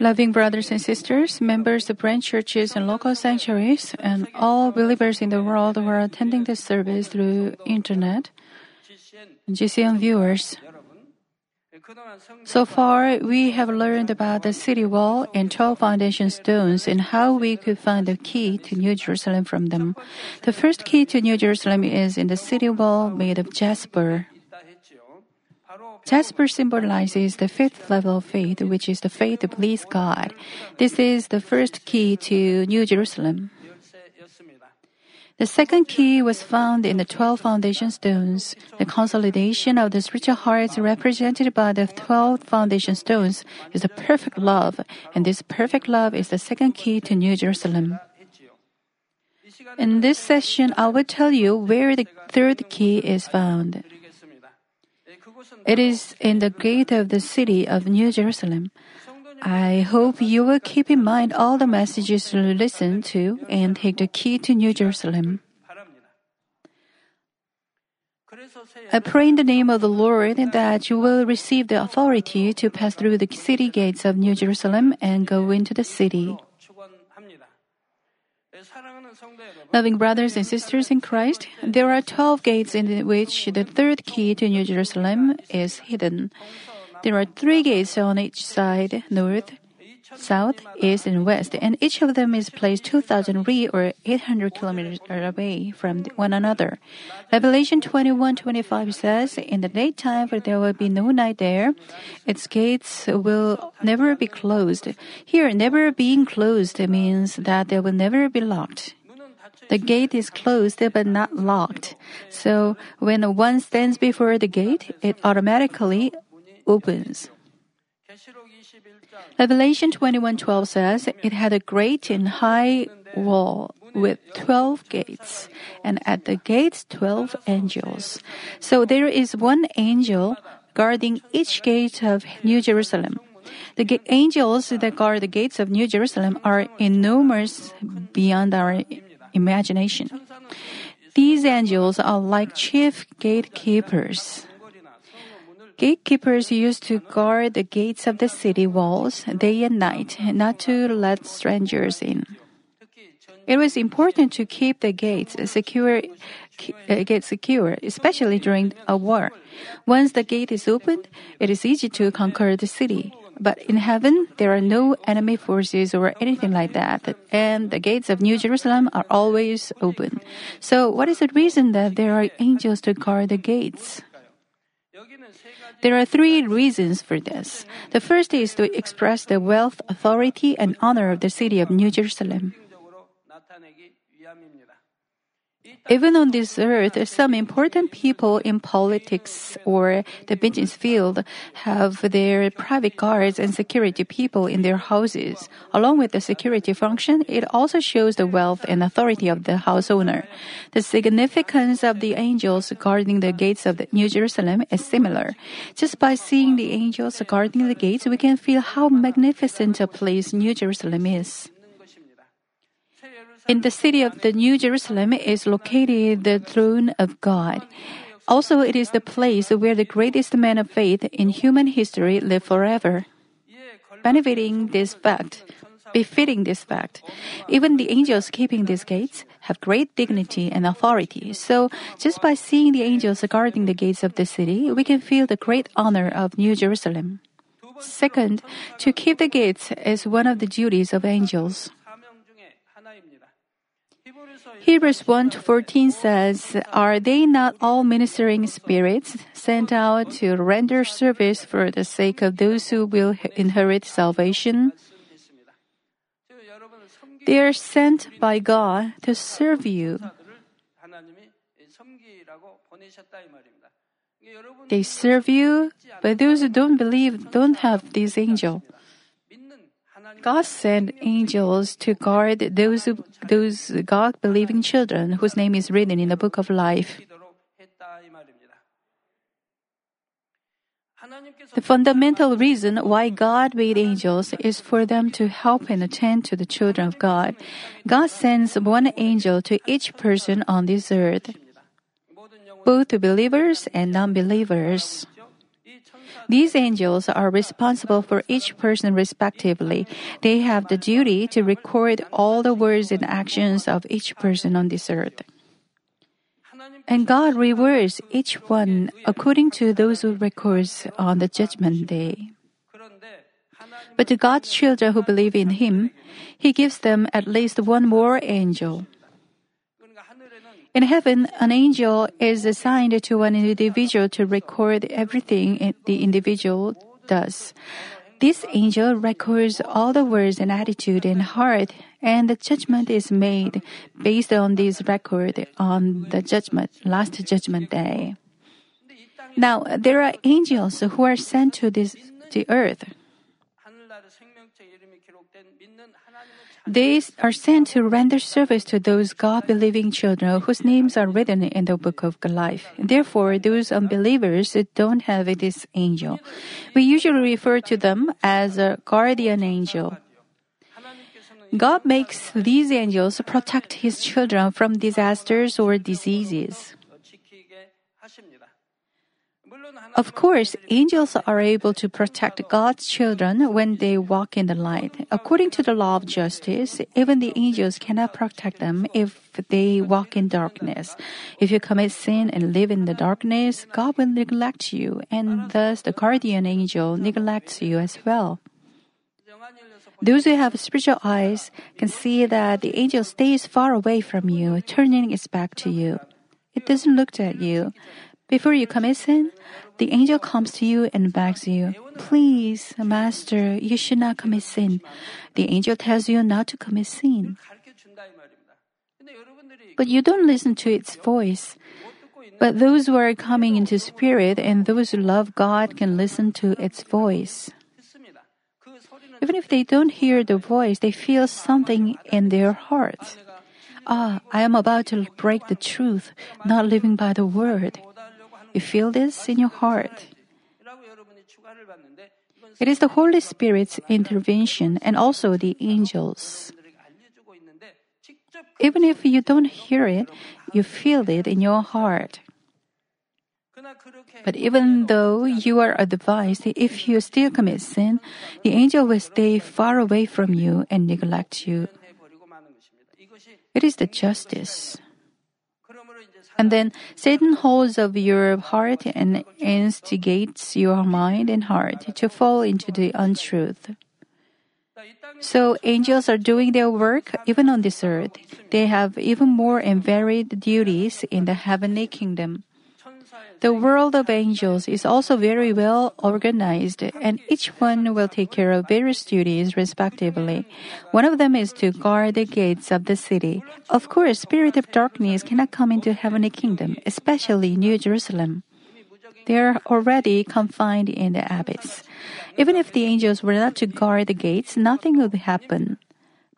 Loving brothers and sisters, members of branch churches and local sanctuaries, and all believers in the world who are attending this service through internet, GCN viewers. So far, we have learned about the city wall and 12 foundation stones and how we could find the key to New Jerusalem from them. The first key to New Jerusalem is in the city wall made of jasper. Jasper symbolizes the fifth level of faith, which is the faith to please God. This is the first key to New Jerusalem. The second key was found in the 12 foundation stones. The consolidation of the spiritual hearts represented by the 12 foundation stones is the perfect love, and this perfect love is the second key to New Jerusalem. In this session, I will tell you where the third key is found. It is in the gate of the city of New Jerusalem. I hope you will keep in mind all the messages you listen to and take the key to New Jerusalem. I pray in the name of the Lord that you will receive the authority to pass through the city gates of New Jerusalem and go into the city. Loving brothers and sisters in Christ, there are 12 gates in which the third key to New Jerusalem is hidden. There are three gates on each side north, south, east, and west, and each of them is placed 2,000 ri or 800 kilometers away from one another. Revelation 21:25 says, "In the daytime, for there will be no night there, its gates will never be closed." Here, never being closed means that they will never be locked. The gate is closed but not locked. So when one stands before the gate, it automatically opens. Revelation 21:12 says it had a great and high wall with 12 gates and at the gates 12 angels. So there is one angel guarding each gate of New Jerusalem. The ga- angels that guard the gates of New Jerusalem are enormous beyond our imagination. These angels are like chief gatekeepers. Gatekeepers used to guard the gates of the city walls day and night, not to let strangers in. It was important to keep the gates secure, uh, gates secure, especially during a war. Once the gate is opened, it is easy to conquer the city. But in heaven, there are no enemy forces or anything like that, and the gates of New Jerusalem are always open. So, what is the reason that there are angels to guard the gates? There are three reasons for this. The first is to express the wealth, authority, and honor of the city of New Jerusalem. Even on this earth, some important people in politics or the business field have their private guards and security people in their houses. Along with the security function, it also shows the wealth and authority of the house owner. The significance of the angels guarding the gates of New Jerusalem is similar. Just by seeing the angels guarding the gates, we can feel how magnificent a place New Jerusalem is. In the city of the New Jerusalem is located the throne of God. Also, it is the place where the greatest men of faith in human history live forever. Benefiting this fact, befitting this fact, even the angels keeping these gates have great dignity and authority. So, just by seeing the angels guarding the gates of the city, we can feel the great honor of New Jerusalem. Second, to keep the gates is one of the duties of angels. Hebrews 1 to 14 says, Are they not all ministering spirits sent out to render service for the sake of those who will inherit salvation? They are sent by God to serve you. They serve you, but those who don't believe don't have this angel. God sent angels to guard those those God believing children whose name is written in the book of life. The fundamental reason why God made angels is for them to help and attend to the children of God. God sends one angel to each person on this earth, both to believers and non believers. These angels are responsible for each person respectively. They have the duty to record all the words and actions of each person on this earth. And God rewards each one according to those who records on the judgment day. But to God's children who believe in Him, He gives them at least one more angel. In heaven, an angel is assigned to an individual to record everything the individual does. This angel records all the words and attitude and heart, and the judgment is made based on this record on the judgment, last judgment day. Now, there are angels who are sent to this, the earth. They are sent to render service to those God believing children whose names are written in the book of life. Therefore, those unbelievers don't have this angel. We usually refer to them as a guardian angel. God makes these angels protect his children from disasters or diseases. Of course, angels are able to protect God's children when they walk in the light. According to the law of justice, even the angels cannot protect them if they walk in darkness. If you commit sin and live in the darkness, God will neglect you, and thus the guardian angel neglects you as well. Those who have spiritual eyes can see that the angel stays far away from you, turning its back to you. It doesn't look at you. Before you commit sin, the angel comes to you and begs you, Please, Master, you should not commit sin. The angel tells you not to commit sin. But you don't listen to its voice. But those who are coming into spirit and those who love God can listen to its voice. Even if they don't hear the voice, they feel something in their hearts. Ah, I am about to break the truth, not living by the word. You feel this in your heart. It is the Holy Spirit's intervention and also the angels. Even if you don't hear it, you feel it in your heart. But even though you are advised, if you still commit sin, the angel will stay far away from you and neglect you. It is the justice. And then Satan holds of your heart and instigates your mind and heart to fall into the untruth. So angels are doing their work even on this earth. They have even more and varied duties in the heavenly kingdom. The world of angels is also very well organized, and each one will take care of various duties respectively. One of them is to guard the gates of the city. Of course, spirit of darkness cannot come into heavenly kingdom, especially New Jerusalem. They are already confined in the abyss. Even if the angels were not to guard the gates, nothing would happen.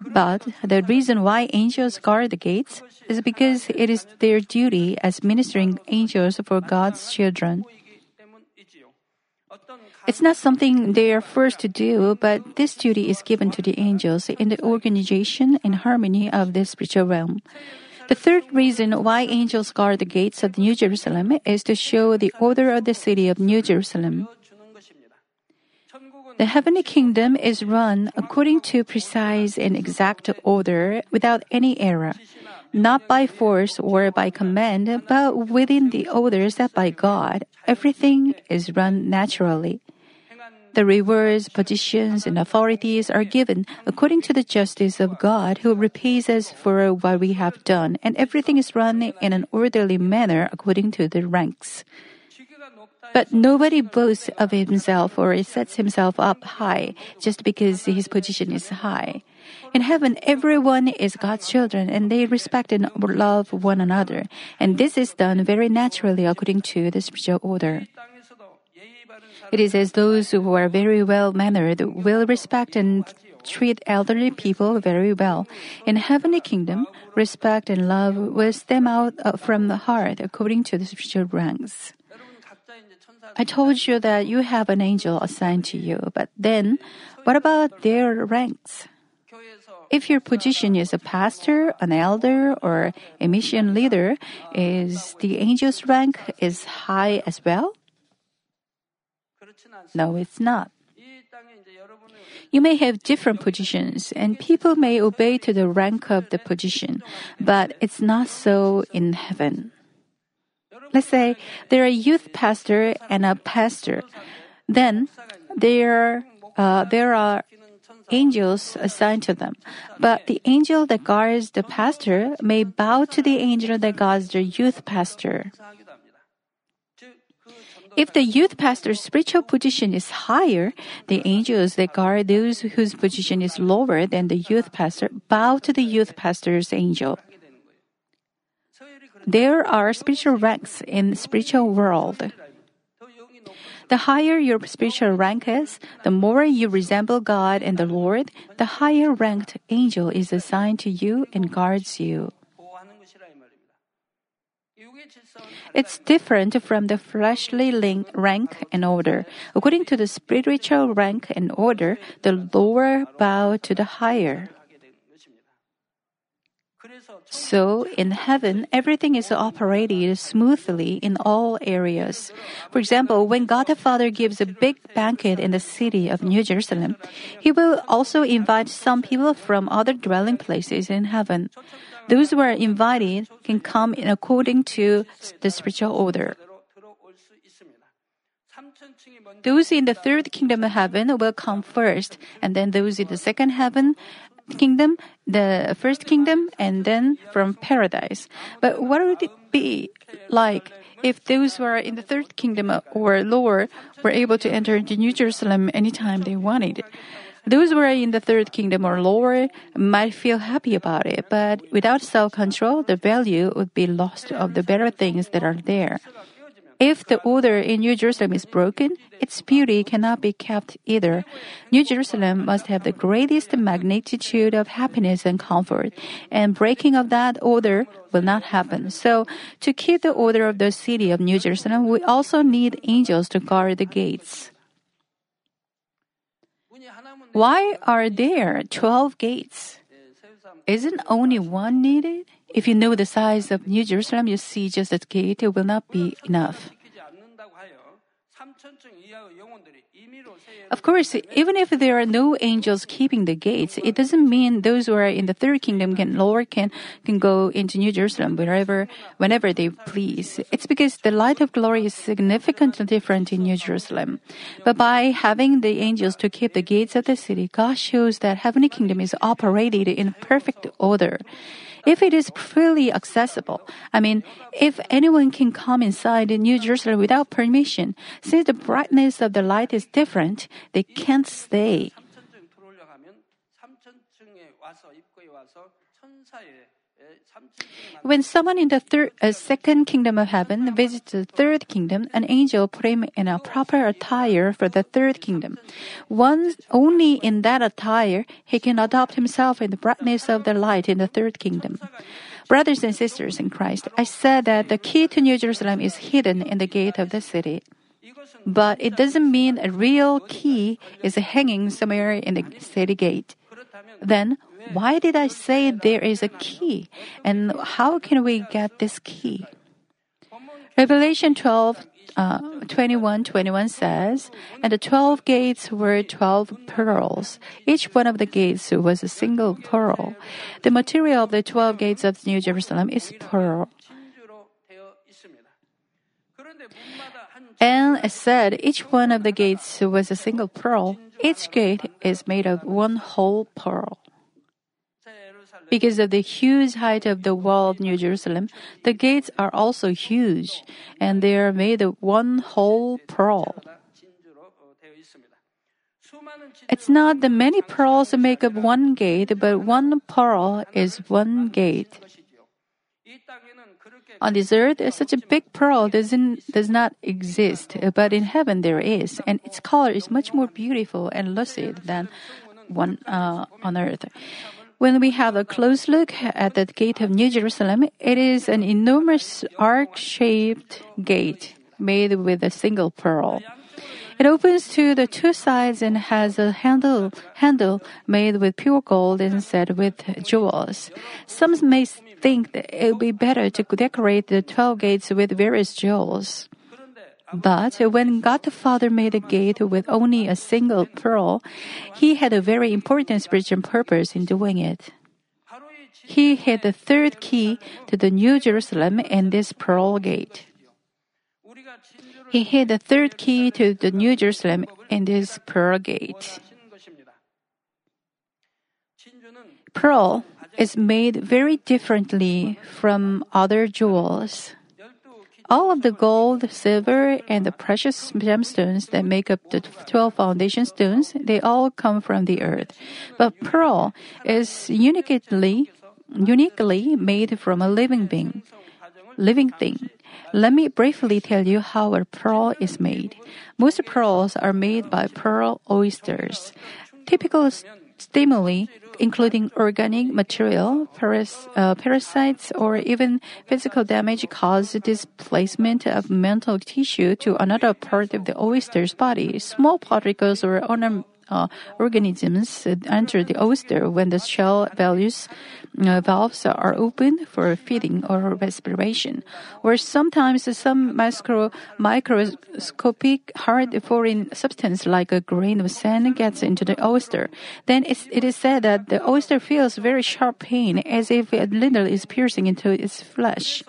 But the reason why angels guard the gates is because it is their duty as ministering angels for God's children. It's not something they are forced to do, but this duty is given to the angels in the organization and harmony of the spiritual realm. The third reason why angels guard the gates of New Jerusalem is to show the order of the city of New Jerusalem. The heavenly kingdom is run according to precise and exact order without any error, not by force or by command, but within the order set by God. Everything is run naturally. The rewards, positions, and authorities are given according to the justice of God who repays us for what we have done, and everything is run in an orderly manner according to the ranks. But nobody boasts of himself or sets himself up high just because his position is high. In heaven, everyone is God's children and they respect and love one another. And this is done very naturally according to the spiritual order. It is as those who are very well mannered will respect and treat elderly people very well. In heavenly kingdom, respect and love will stem out uh, from the heart according to the spiritual ranks. I told you that you have an angel assigned to you, but then what about their ranks? If your position is a pastor, an elder, or a mission leader, is the angel's rank is high as well? No, it's not. You may have different positions, and people may obey to the rank of the position, but it's not so in heaven. Let's say there are a youth pastor and a pastor. Then there, uh, there are angels assigned to them. But the angel that guards the pastor may bow to the angel that guards the youth pastor. If the youth pastor's spiritual position is higher, the angels that guard those whose position is lower than the youth pastor bow to the youth pastor's angel. There are spiritual ranks in the spiritual world. The higher your spiritual rank is, the more you resemble God and the Lord, the higher ranked angel is assigned to you and guards you. It's different from the fleshly rank and order. According to the spiritual rank and order, the lower bow to the higher. So, in heaven, everything is operated smoothly in all areas. For example, when God the Father gives a big banquet in the city of New Jerusalem, He will also invite some people from other dwelling places in heaven. Those who are invited can come in according to the spiritual order. Those in the third kingdom of heaven will come first, and then those in the second heaven kingdom, the first kingdom, and then from paradise. But what would it be like if those who are in the third kingdom or lower were able to enter into New Jerusalem anytime they wanted? Those who are in the third kingdom or lower might feel happy about it, but without self control, the value would be lost of the better things that are there. If the order in New Jerusalem is broken, its beauty cannot be kept either. New Jerusalem must have the greatest magnitude of happiness and comfort, and breaking of that order will not happen. So, to keep the order of the city of New Jerusalem, we also need angels to guard the gates. Why are there 12 gates? Isn't only one needed? If you know the size of New Jerusalem, you see just that gate will not be enough. Of course, even if there are no angels keeping the gates, it doesn't mean those who are in the third kingdom can Lord can can go into New Jerusalem wherever whenever they please. It's because the light of glory is significantly different in New Jerusalem. But by having the angels to keep the gates of the city, God shows that heavenly kingdom is operated in perfect order if it is freely accessible. I mean, if anyone can come inside New Jerusalem without permission, since the brightness of the light is different, they can't stay. When someone in the third, uh, second kingdom of heaven visits the third kingdom, an angel put him in a proper attire for the third kingdom. Once only in that attire he can adopt himself in the brightness of the light in the third kingdom. Brothers and sisters in Christ, I said that the key to New Jerusalem is hidden in the gate of the city. But it doesn't mean a real key is hanging somewhere in the city gate. Then, why did I say there is a key? And how can we get this key? Revelation 12, uh, 21, 21 says, And the 12 gates were 12 pearls. Each one of the gates was a single pearl. The material of the 12 gates of New Jerusalem is pearl. And it said each one of the gates was a single pearl. Each gate is made of one whole pearl. Because of the huge height of the wall of New Jerusalem, the gates are also huge, and they are made of one whole pearl. It's not the many pearls that make up one gate, but one pearl is one gate. On this earth, such a big pearl doesn't does not exist, but in heaven there is, and its color is much more beautiful and lucid than one uh, on earth. When we have a close look at the gate of New Jerusalem, it is an enormous arc-shaped gate made with a single pearl. It opens to the two sides and has a handle handle made with pure gold and set with jewels. Some may think it would be better to decorate the twelve gates with various jewels. But when God the Father made a gate with only a single pearl, He had a very important spiritual purpose in doing it. He had the third key to the New Jerusalem in this pearl gate. He hid the third key to the New Jerusalem in this pearl gate. Pearl is made very differently from other jewels. All of the gold, silver, and the precious gemstones that make up the 12 foundation stones, they all come from the earth. But pearl is uniquely, uniquely made from a living being, living thing. Let me briefly tell you how a pearl is made. Most pearls are made by pearl oysters. Typical stimuli including organic material, paras- uh, parasites, or even physical damage cause displacement of mantle tissue to another part of the oyster's body. Small particles or ornament uh, organisms enter the oyster when the shell values, uh, valves are open for feeding or respiration. Or sometimes some micro, microscopic hard foreign substance like a grain of sand gets into the oyster. Then it is said that the oyster feels very sharp pain as if a needle is piercing into its flesh.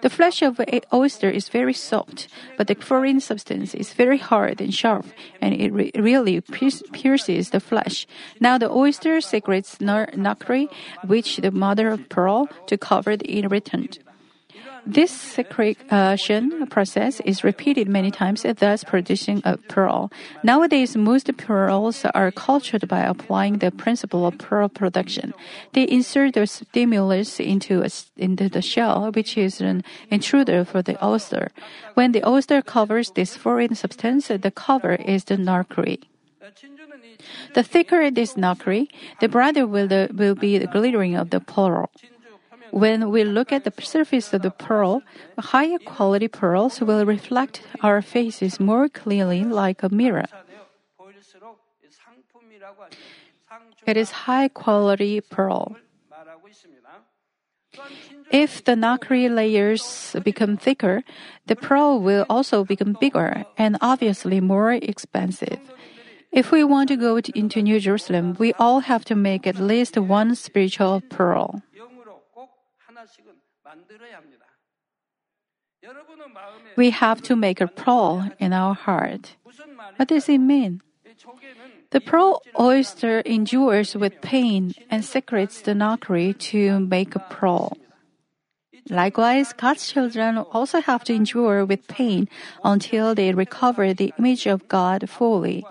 The flesh of an oyster is very soft, but the foreign substance is very hard and sharp, and it re- really pierces the flesh. Now the oyster secretes nacre, which the mother of pearl to cover the irritant. This secretion process is repeated many times, thus producing a pearl. Nowadays, most pearls are cultured by applying the principle of pearl production. They insert the stimulus into, a, into the shell, which is an intruder for the oyster. When the oyster covers this foreign substance, the cover is the nacre. The thicker this nacre, the brighter will, the, will be the glittering of the pearl. When we look at the surface of the pearl, higher quality pearls will reflect our faces more clearly like a mirror. It is high quality pearl. If the nacre layers become thicker, the pearl will also become bigger and obviously more expensive. If we want to go into New Jerusalem, we all have to make at least one spiritual pearl. We have to make a pearl in our heart. What does it mean? The pearl oyster endures with pain and secretes the nacre to make a pearl. Likewise, God's children also have to endure with pain until they recover the image of God fully.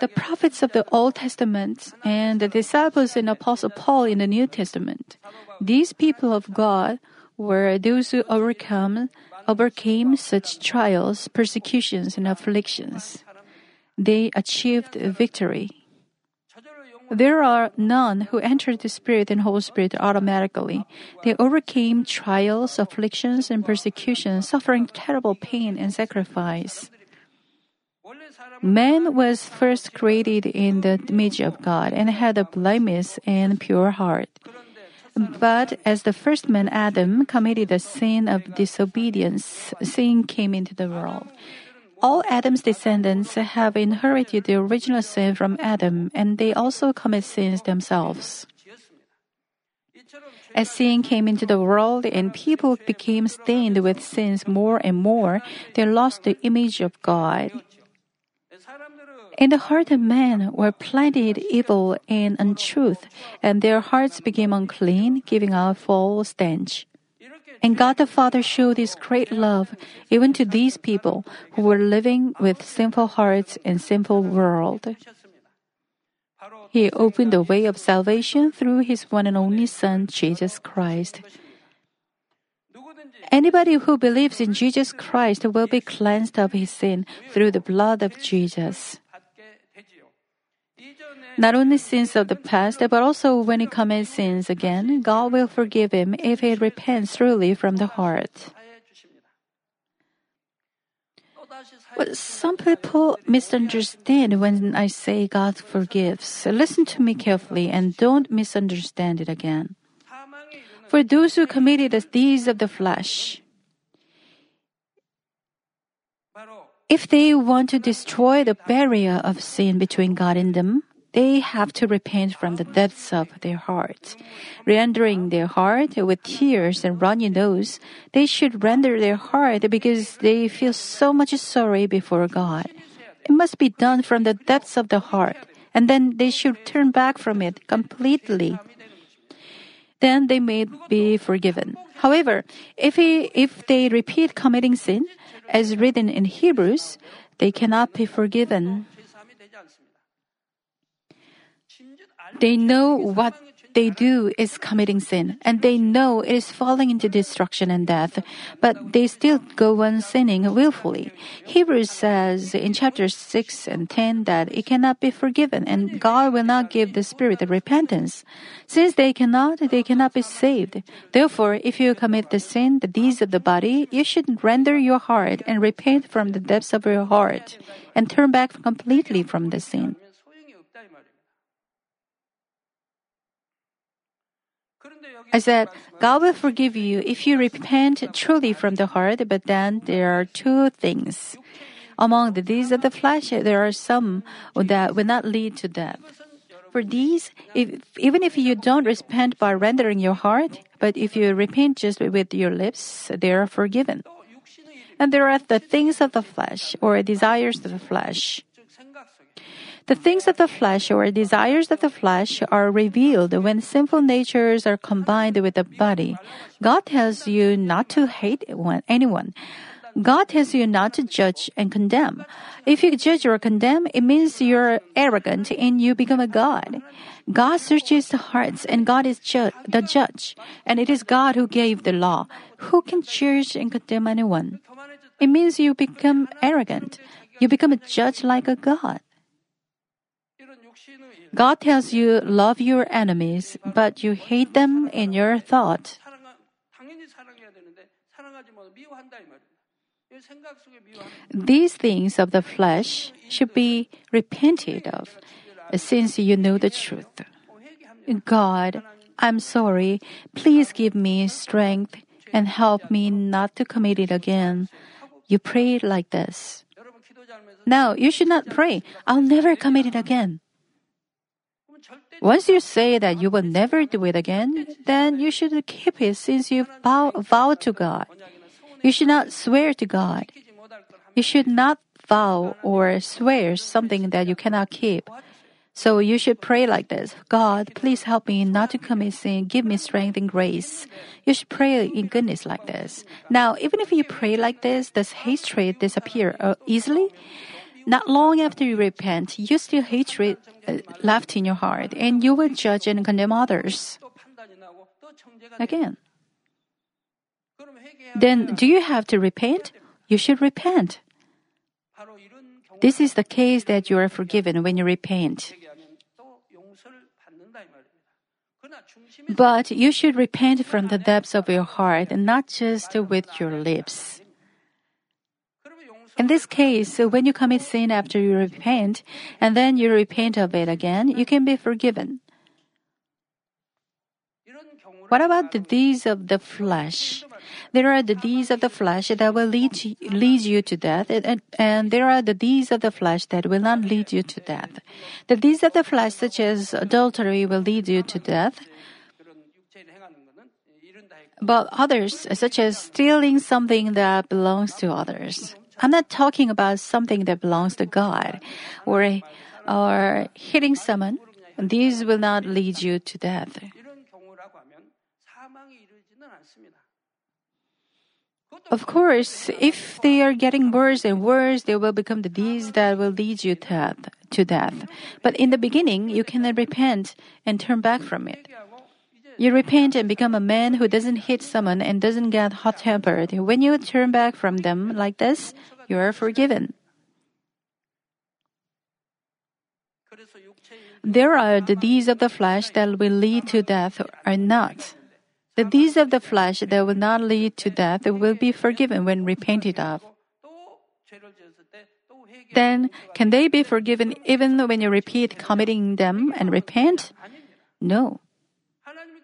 The prophets of the Old Testament and the disciples and Apostle Paul in the New Testament. These people of God were those who overcome, overcame such trials, persecutions, and afflictions. They achieved victory. There are none who entered the Spirit and Holy Spirit automatically. They overcame trials, afflictions, and persecutions, suffering terrible pain and sacrifice. Man was first created in the image of God and had a blameless and pure heart. But as the first man Adam committed the sin of disobedience, sin came into the world. All Adam's descendants have inherited the original sin from Adam, and they also commit sins themselves. As sin came into the world and people became stained with sins more and more, they lost the image of God. In the heart of man were planted evil and untruth, and their hearts became unclean, giving out foul stench. And God the Father showed His great love even to these people who were living with sinful hearts and sinful world. He opened the way of salvation through His one and only Son, Jesus Christ. Anybody who believes in Jesus Christ will be cleansed of his sin through the blood of Jesus not only sins of the past, but also when he commits sins again, God will forgive him if he repents truly from the heart. But some people misunderstand when I say God forgives. Listen to me carefully and don't misunderstand it again. For those who committed the deeds of the flesh, if they want to destroy the barrier of sin between God and them, they have to repent from the depths of their heart. Rendering their heart with tears and runny nose, they should render their heart because they feel so much sorry before God. It must be done from the depths of the heart, and then they should turn back from it completely. Then they may be forgiven. However, if, he, if they repeat committing sin, as written in Hebrews, they cannot be forgiven. They know what they do is committing sin, and they know it is falling into destruction and death, but they still go on sinning willfully. Hebrews says in chapters 6 and 10 that it cannot be forgiven, and God will not give the spirit of repentance. Since they cannot, they cannot be saved. Therefore, if you commit the sin, the deeds of the body, you should render your heart and repent from the depths of your heart, and turn back completely from the sin. I said, God will forgive you if you repent truly from the heart, but then there are two things. Among the deeds of the flesh, there are some that will not lead to death. For these, if, even if you don't repent by rendering your heart, but if you repent just with your lips, they are forgiven. And there are the things of the flesh, or desires of the flesh. The things of the flesh or desires of the flesh are revealed when sinful natures are combined with the body. God tells you not to hate anyone. God tells you not to judge and condemn. If you judge or condemn, it means you're arrogant and you become a God. God searches the hearts and God is ju- the judge. And it is God who gave the law. Who can judge and condemn anyone? It means you become arrogant. You become a judge like a God. God tells you love your enemies, but you hate them in your thought. These things of the flesh should be repented of, since you know the truth. God, I'm sorry. Please give me strength and help me not to commit it again. You pray like this. Now, you should not pray, I'll never commit it again. Once you say that you will never do it again, then you should keep it since you vow, vow to God. You should not swear to God. You should not vow or swear something that you cannot keep. So you should pray like this God, please help me not to commit sin. Give me strength and grace. You should pray in goodness like this. Now, even if you pray like this, does hatred disappear uh, easily? Not long after you repent, you still hatred uh, left in your heart, and you will judge and condemn others. Again. Then, do you have to repent? You should repent. This is the case that you are forgiven when you repent. But you should repent from the depths of your heart and not just with your lips. In this case, when you commit sin after you repent, and then you repent of it again, you can be forgiven. What about the deeds of the flesh? There are the deeds of the flesh that will lead, to, lead you to death, and, and there are the deeds of the flesh that will not lead you to death. The deeds of the flesh, such as adultery, will lead you to death. But others, such as stealing something that belongs to others, I'm not talking about something that belongs to God or, or hitting someone. These will not lead you to death. Of course, if they are getting worse and worse, they will become the deeds that will lead you to death. But in the beginning, you can repent and turn back from it. You repent and become a man who doesn't hit someone and doesn't get hot tempered. When you turn back from them like this, you are forgiven. There are the deeds of the flesh that will lead to death or not. The deeds of the flesh that will not lead to death will be forgiven when repented of. Then, can they be forgiven even when you repeat committing them and repent? No.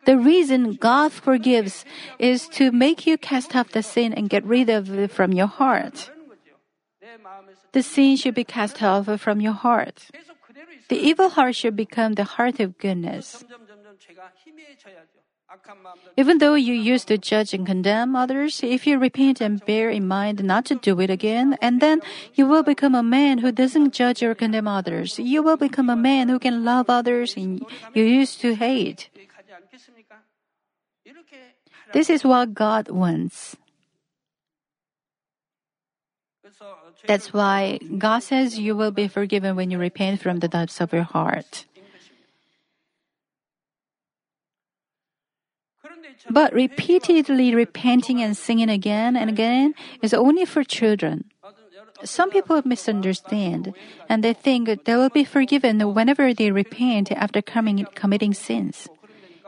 The reason God forgives is to make you cast off the sin and get rid of it from your heart. The sin should be cast off from your heart. The evil heart should become the heart of goodness. Even though you used to judge and condemn others, if you repent and bear in mind not to do it again, and then you will become a man who doesn't judge or condemn others. You will become a man who can love others you used to hate. This is what God wants. That's why God says you will be forgiven when you repent from the depths of your heart. But repeatedly repenting and singing again and again is only for children. Some people misunderstand and they think they will be forgiven whenever they repent after coming, committing sins.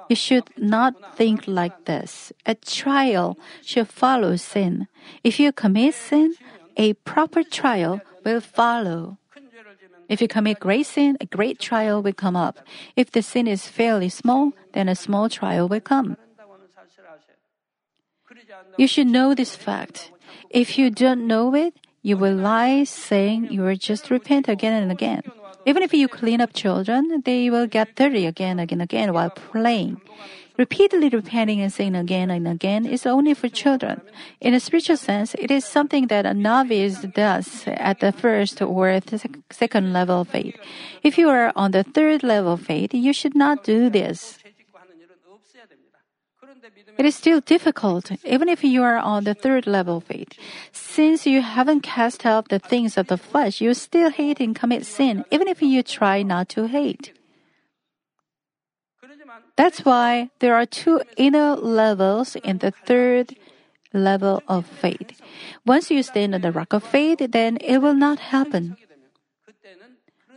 You should not think like this. A trial should follow sin. If you commit sin, a proper trial will follow. If you commit great sin, a great trial will come up. If the sin is fairly small, then a small trial will come. You should know this fact. If you don't know it, you will lie saying you will just repent again and again. Even if you clean up children, they will get dirty again and again, again while playing. Repeatedly repenting and saying again and again is only for children. In a spiritual sense, it is something that a novice does at the first or second level of faith. If you are on the third level of faith, you should not do this. It is still difficult, even if you are on the third level of faith. Since you haven't cast out the things of the flesh, you still hate and commit sin, even if you try not to hate. That's why there are two inner levels in the third level of faith. Once you stand on the rock of faith, then it will not happen.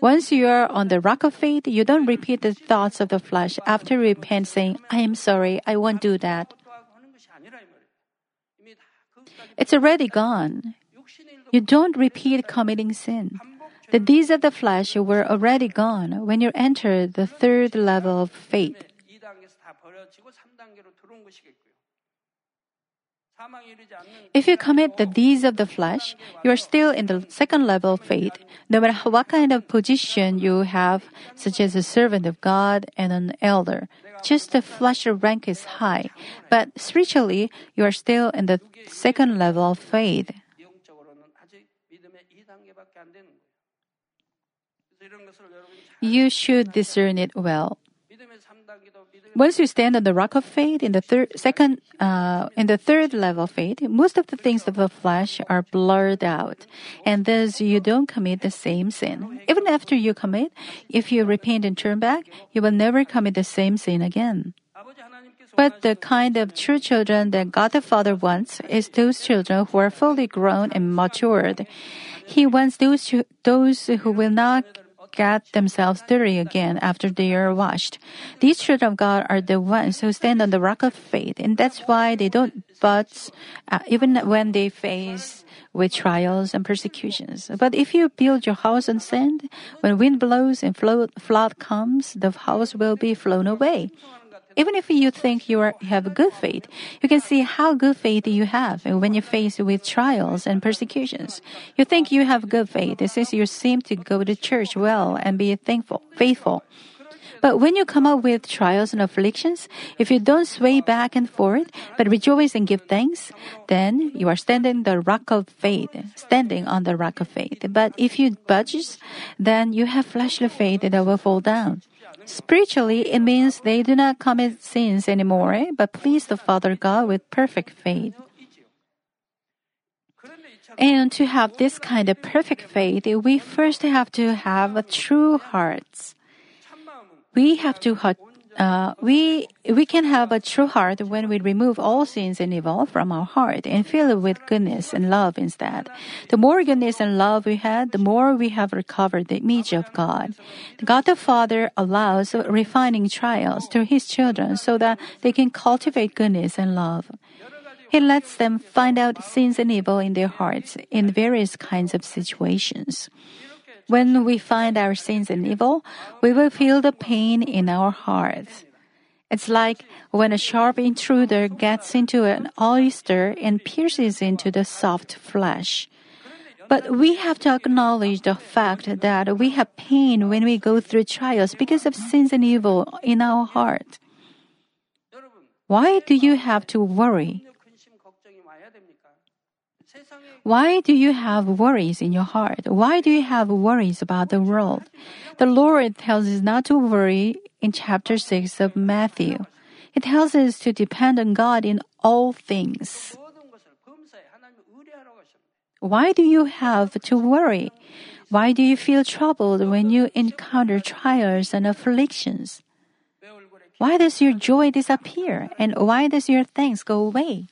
Once you are on the rock of faith, you don't repeat the thoughts of the flesh after repent saying, I am sorry, I won't do that. It's already gone. You don't repeat committing sin. The deeds of the flesh were already gone when you enter the third level of faith. If you commit the deeds of the flesh, you are still in the second level of faith, no matter what kind of position you have, such as a servant of God and an elder. Just the flesh rank is high, but spiritually, you are still in the second level of faith. You should discern it well. Once you stand on the rock of faith in the third, second, uh, in the third level of faith, most of the things of the flesh are blurred out, and thus you don't commit the same sin. Even after you commit, if you repent and turn back, you will never commit the same sin again. But the kind of true children that God the Father wants is those children who are fully grown and matured. He wants those, those who will not get themselves dirty again after they are washed. These children of God are the ones who stand on the rock of faith, and that's why they don't budge uh, even when they face with trials and persecutions. But if you build your house on sand, when wind blows and flood comes, the house will be flown away. Even if you think you are, have good faith, you can see how good faith you have when you face with trials and persecutions. You think you have good faith since you seem to go to church well and be thankful, faithful. But when you come up with trials and afflictions, if you don't sway back and forth, but rejoice and give thanks, then you are standing the rock of faith, standing on the rock of faith. But if you budge, then you have fleshly faith that will fall down. Spiritually, it means they do not commit sins anymore, eh? but please the Father God with perfect faith. And to have this kind of perfect faith, we first have to have a true hearts. We have to uh, we we can have a true heart when we remove all sins and evil from our heart and fill it with goodness and love instead. The more goodness and love we had, the more we have recovered the image of God. God the Father allows refining trials to His children so that they can cultivate goodness and love. He lets them find out sins and evil in their hearts in various kinds of situations. When we find our sins and evil, we will feel the pain in our hearts. It's like when a sharp intruder gets into an oyster and pierces into the soft flesh. But we have to acknowledge the fact that we have pain when we go through trials because of sins and evil in our heart. Why do you have to worry? Why do you have worries in your heart? Why do you have worries about the world? The Lord tells us not to worry in chapter 6 of Matthew. He tells us to depend on God in all things. Why do you have to worry? Why do you feel troubled when you encounter trials and afflictions? Why does your joy disappear? And why does your thanks go away?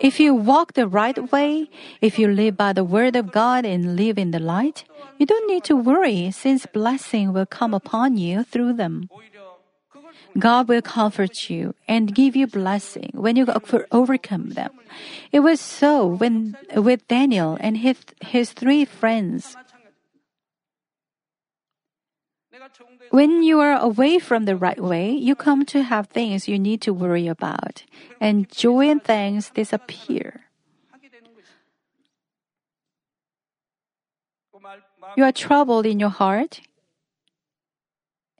If you walk the right way, if you live by the word of God and live in the light, you don't need to worry since blessing will come upon you through them. God will comfort you and give you blessing when you overcome them. It was so when, with Daniel and his, his three friends. When you are away from the right way, you come to have things you need to worry about, and joy and thanks disappear. You are troubled in your heart,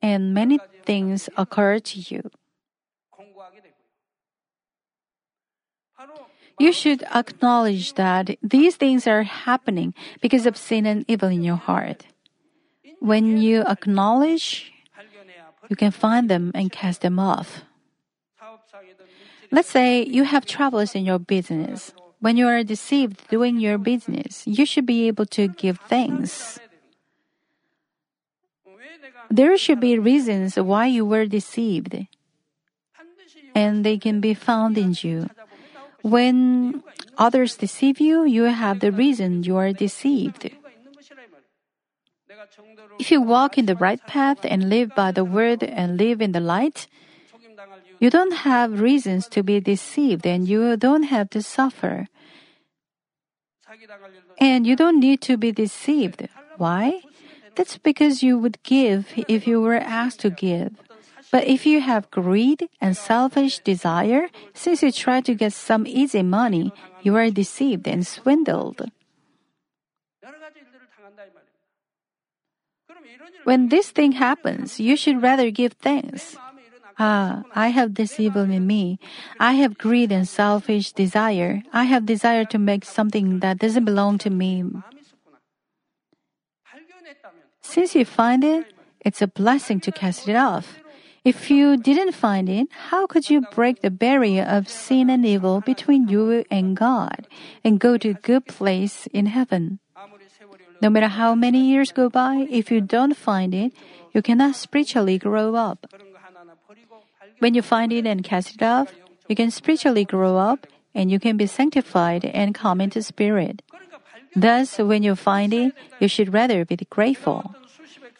and many things occur to you. You should acknowledge that these things are happening because of sin and evil in your heart. When you acknowledge, you can find them and cast them off. Let's say you have troubles in your business. When you are deceived doing your business, you should be able to give thanks. There should be reasons why you were deceived, and they can be found in you. When others deceive you, you have the reason you are deceived. If you walk in the right path and live by the word and live in the light, you don't have reasons to be deceived and you don't have to suffer. And you don't need to be deceived. Why? That's because you would give if you were asked to give. But if you have greed and selfish desire, since you try to get some easy money, you are deceived and swindled. When this thing happens, you should rather give thanks. Ah, I have this evil in me. I have greed and selfish desire. I have desire to make something that doesn't belong to me. Since you find it, it's a blessing to cast it off. If you didn't find it, how could you break the barrier of sin and evil between you and God and go to a good place in heaven? No matter how many years go by, if you don't find it, you cannot spiritually grow up. When you find it and cast it off, you can spiritually grow up and you can be sanctified and come into spirit. Thus, when you find it, you should rather be grateful.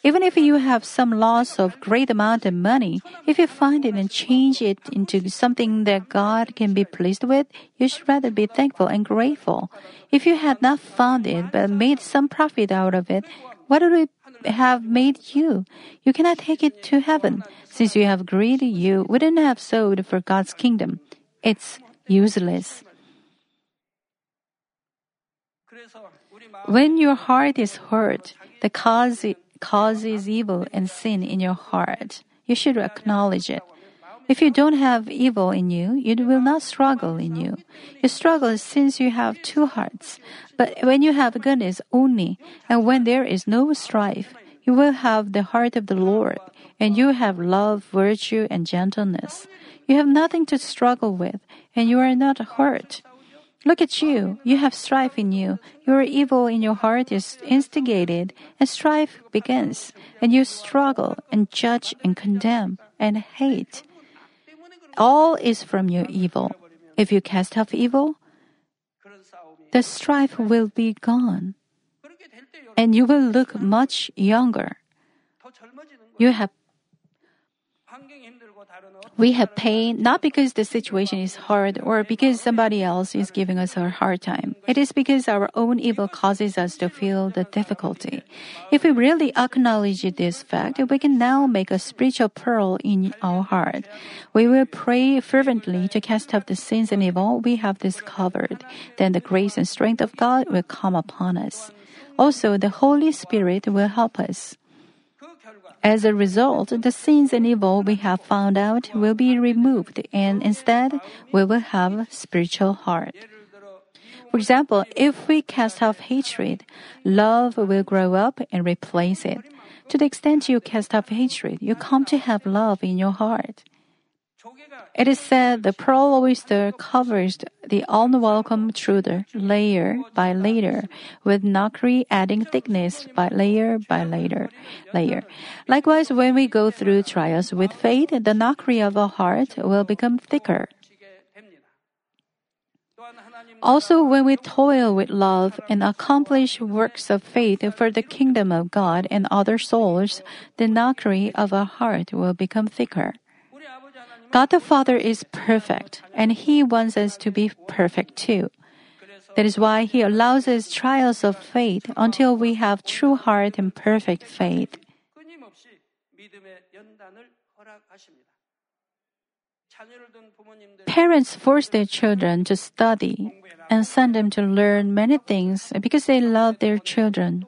Even if you have some loss of great amount of money, if you find it and change it into something that God can be pleased with, you should rather be thankful and grateful. If you had not found it but made some profit out of it, what would it have made you? You cannot take it to heaven. Since you have greed, you wouldn't have sowed for God's kingdom. It's useless. When your heart is hurt, the cause causes evil and sin in your heart, you should acknowledge it. If you don't have evil in you, it will not struggle in you. You struggle since you have two hearts. But when you have goodness only, and when there is no strife, you will have the heart of the Lord, and you have love, virtue, and gentleness. You have nothing to struggle with, and you are not hurt. Look at you. You have strife in you. Your evil in your heart is instigated, and strife begins, and you struggle and judge and condemn and hate. All is from your evil. If you cast off evil, the strife will be gone, and you will look much younger. You have We have pain not because the situation is hard or because somebody else is giving us a hard time. It is because our own evil causes us to feel the difficulty. If we really acknowledge this fact, we can now make a spiritual pearl in our heart. We will pray fervently to cast off the sins and evil we have discovered. Then the grace and strength of God will come upon us. Also, the Holy Spirit will help us. As a result, the sins and evil we have found out will be removed and instead we will have spiritual heart. For example, if we cast off hatred, love will grow up and replace it. To the extent you cast off hatred, you come to have love in your heart. It is said the pearl oyster covers the unwelcome intruder layer by layer, with nacre adding thickness by layer by layer. layer. Likewise, when we go through trials with faith, the nacre of our heart will become thicker. Also, when we toil with love and accomplish works of faith for the kingdom of God and other souls, the nacre of our heart will become thicker. God the Father is perfect, and He wants us to be perfect too. That is why He allows us trials of faith until we have true heart and perfect faith. Parents force their children to study and send them to learn many things because they love their children.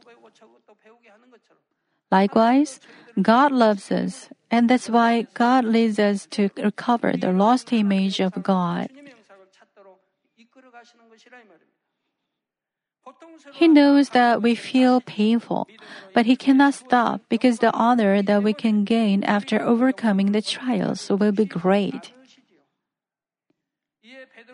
Likewise, God loves us and that's why God leads us to recover the lost image of God. He knows that we feel painful, but He cannot stop because the honor that we can gain after overcoming the trials will be great.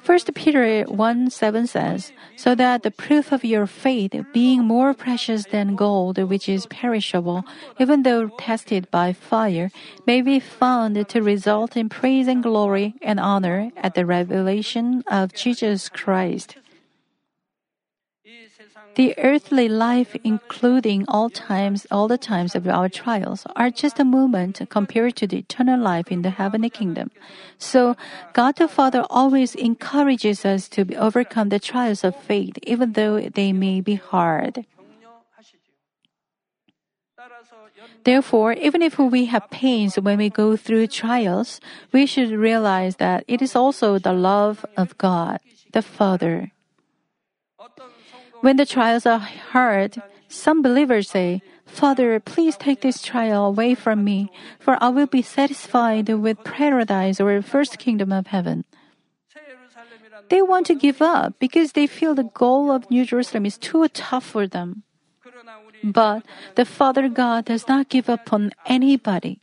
1 Peter 1 7 says, So that the proof of your faith, being more precious than gold, which is perishable, even though tested by fire, may be found to result in praise and glory and honor at the revelation of Jesus Christ. The earthly life, including all times, all the times of our trials, are just a moment compared to the eternal life in the heavenly kingdom. So, God the Father always encourages us to overcome the trials of faith, even though they may be hard. Therefore, even if we have pains when we go through trials, we should realize that it is also the love of God, the Father. When the trials are hard, some believers say, Father, please take this trial away from me, for I will be satisfied with paradise or first kingdom of heaven. They want to give up because they feel the goal of New Jerusalem is too tough for them. But the Father God does not give up on anybody.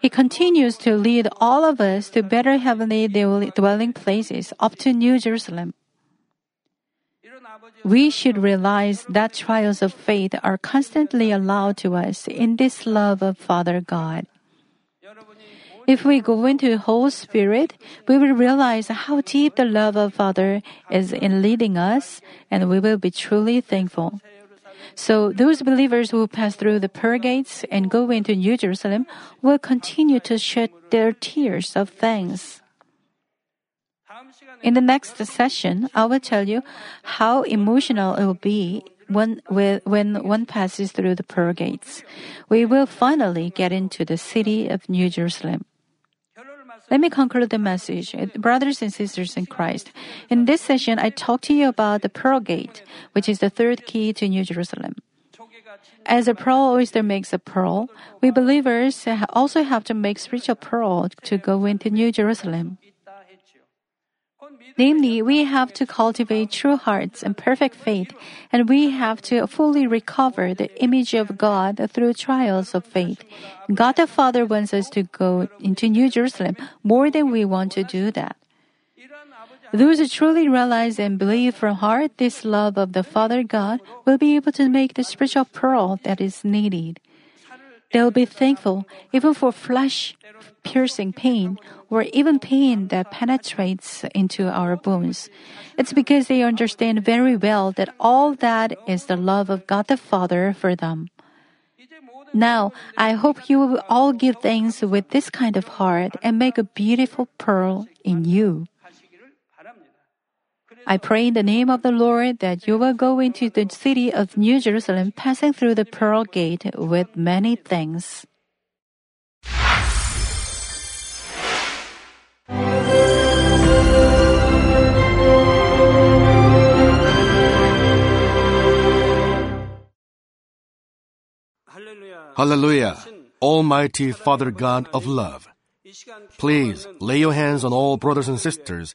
He continues to lead all of us to better heavenly dwelling places up to New Jerusalem. We should realize that trials of faith are constantly allowed to us in this love of Father God. If we go into the Holy Spirit, we will realize how deep the love of Father is in leading us, and we will be truly thankful. So those believers who pass through the pearl gates and go into New Jerusalem will continue to shed their tears of thanks. In the next session, I will tell you how emotional it will be when, when one passes through the pearl gates. We will finally get into the city of New Jerusalem. Let me conclude the message. Brothers and sisters in Christ, in this session, I talk to you about the pearl gate, which is the third key to New Jerusalem. As a pearl oyster makes a pearl, we believers also have to make spiritual pearl to go into New Jerusalem. Namely, we have to cultivate true hearts and perfect faith, and we have to fully recover the image of God through trials of faith. God the Father wants us to go into New Jerusalem more than we want to do that. Those who truly realize and believe from heart this love of the Father God will be able to make the spiritual pearl that is needed. They'll be thankful even for flesh piercing pain or even pain that penetrates into our bones. It's because they understand very well that all that is the love of God the Father for them. Now, I hope you will all give thanks with this kind of heart and make a beautiful pearl in you. I pray in the name of the Lord that you will go into the city of New Jerusalem, passing through the pearl gate with many thanks. Hallelujah. Almighty Father God of love. Please lay your hands on all brothers and sisters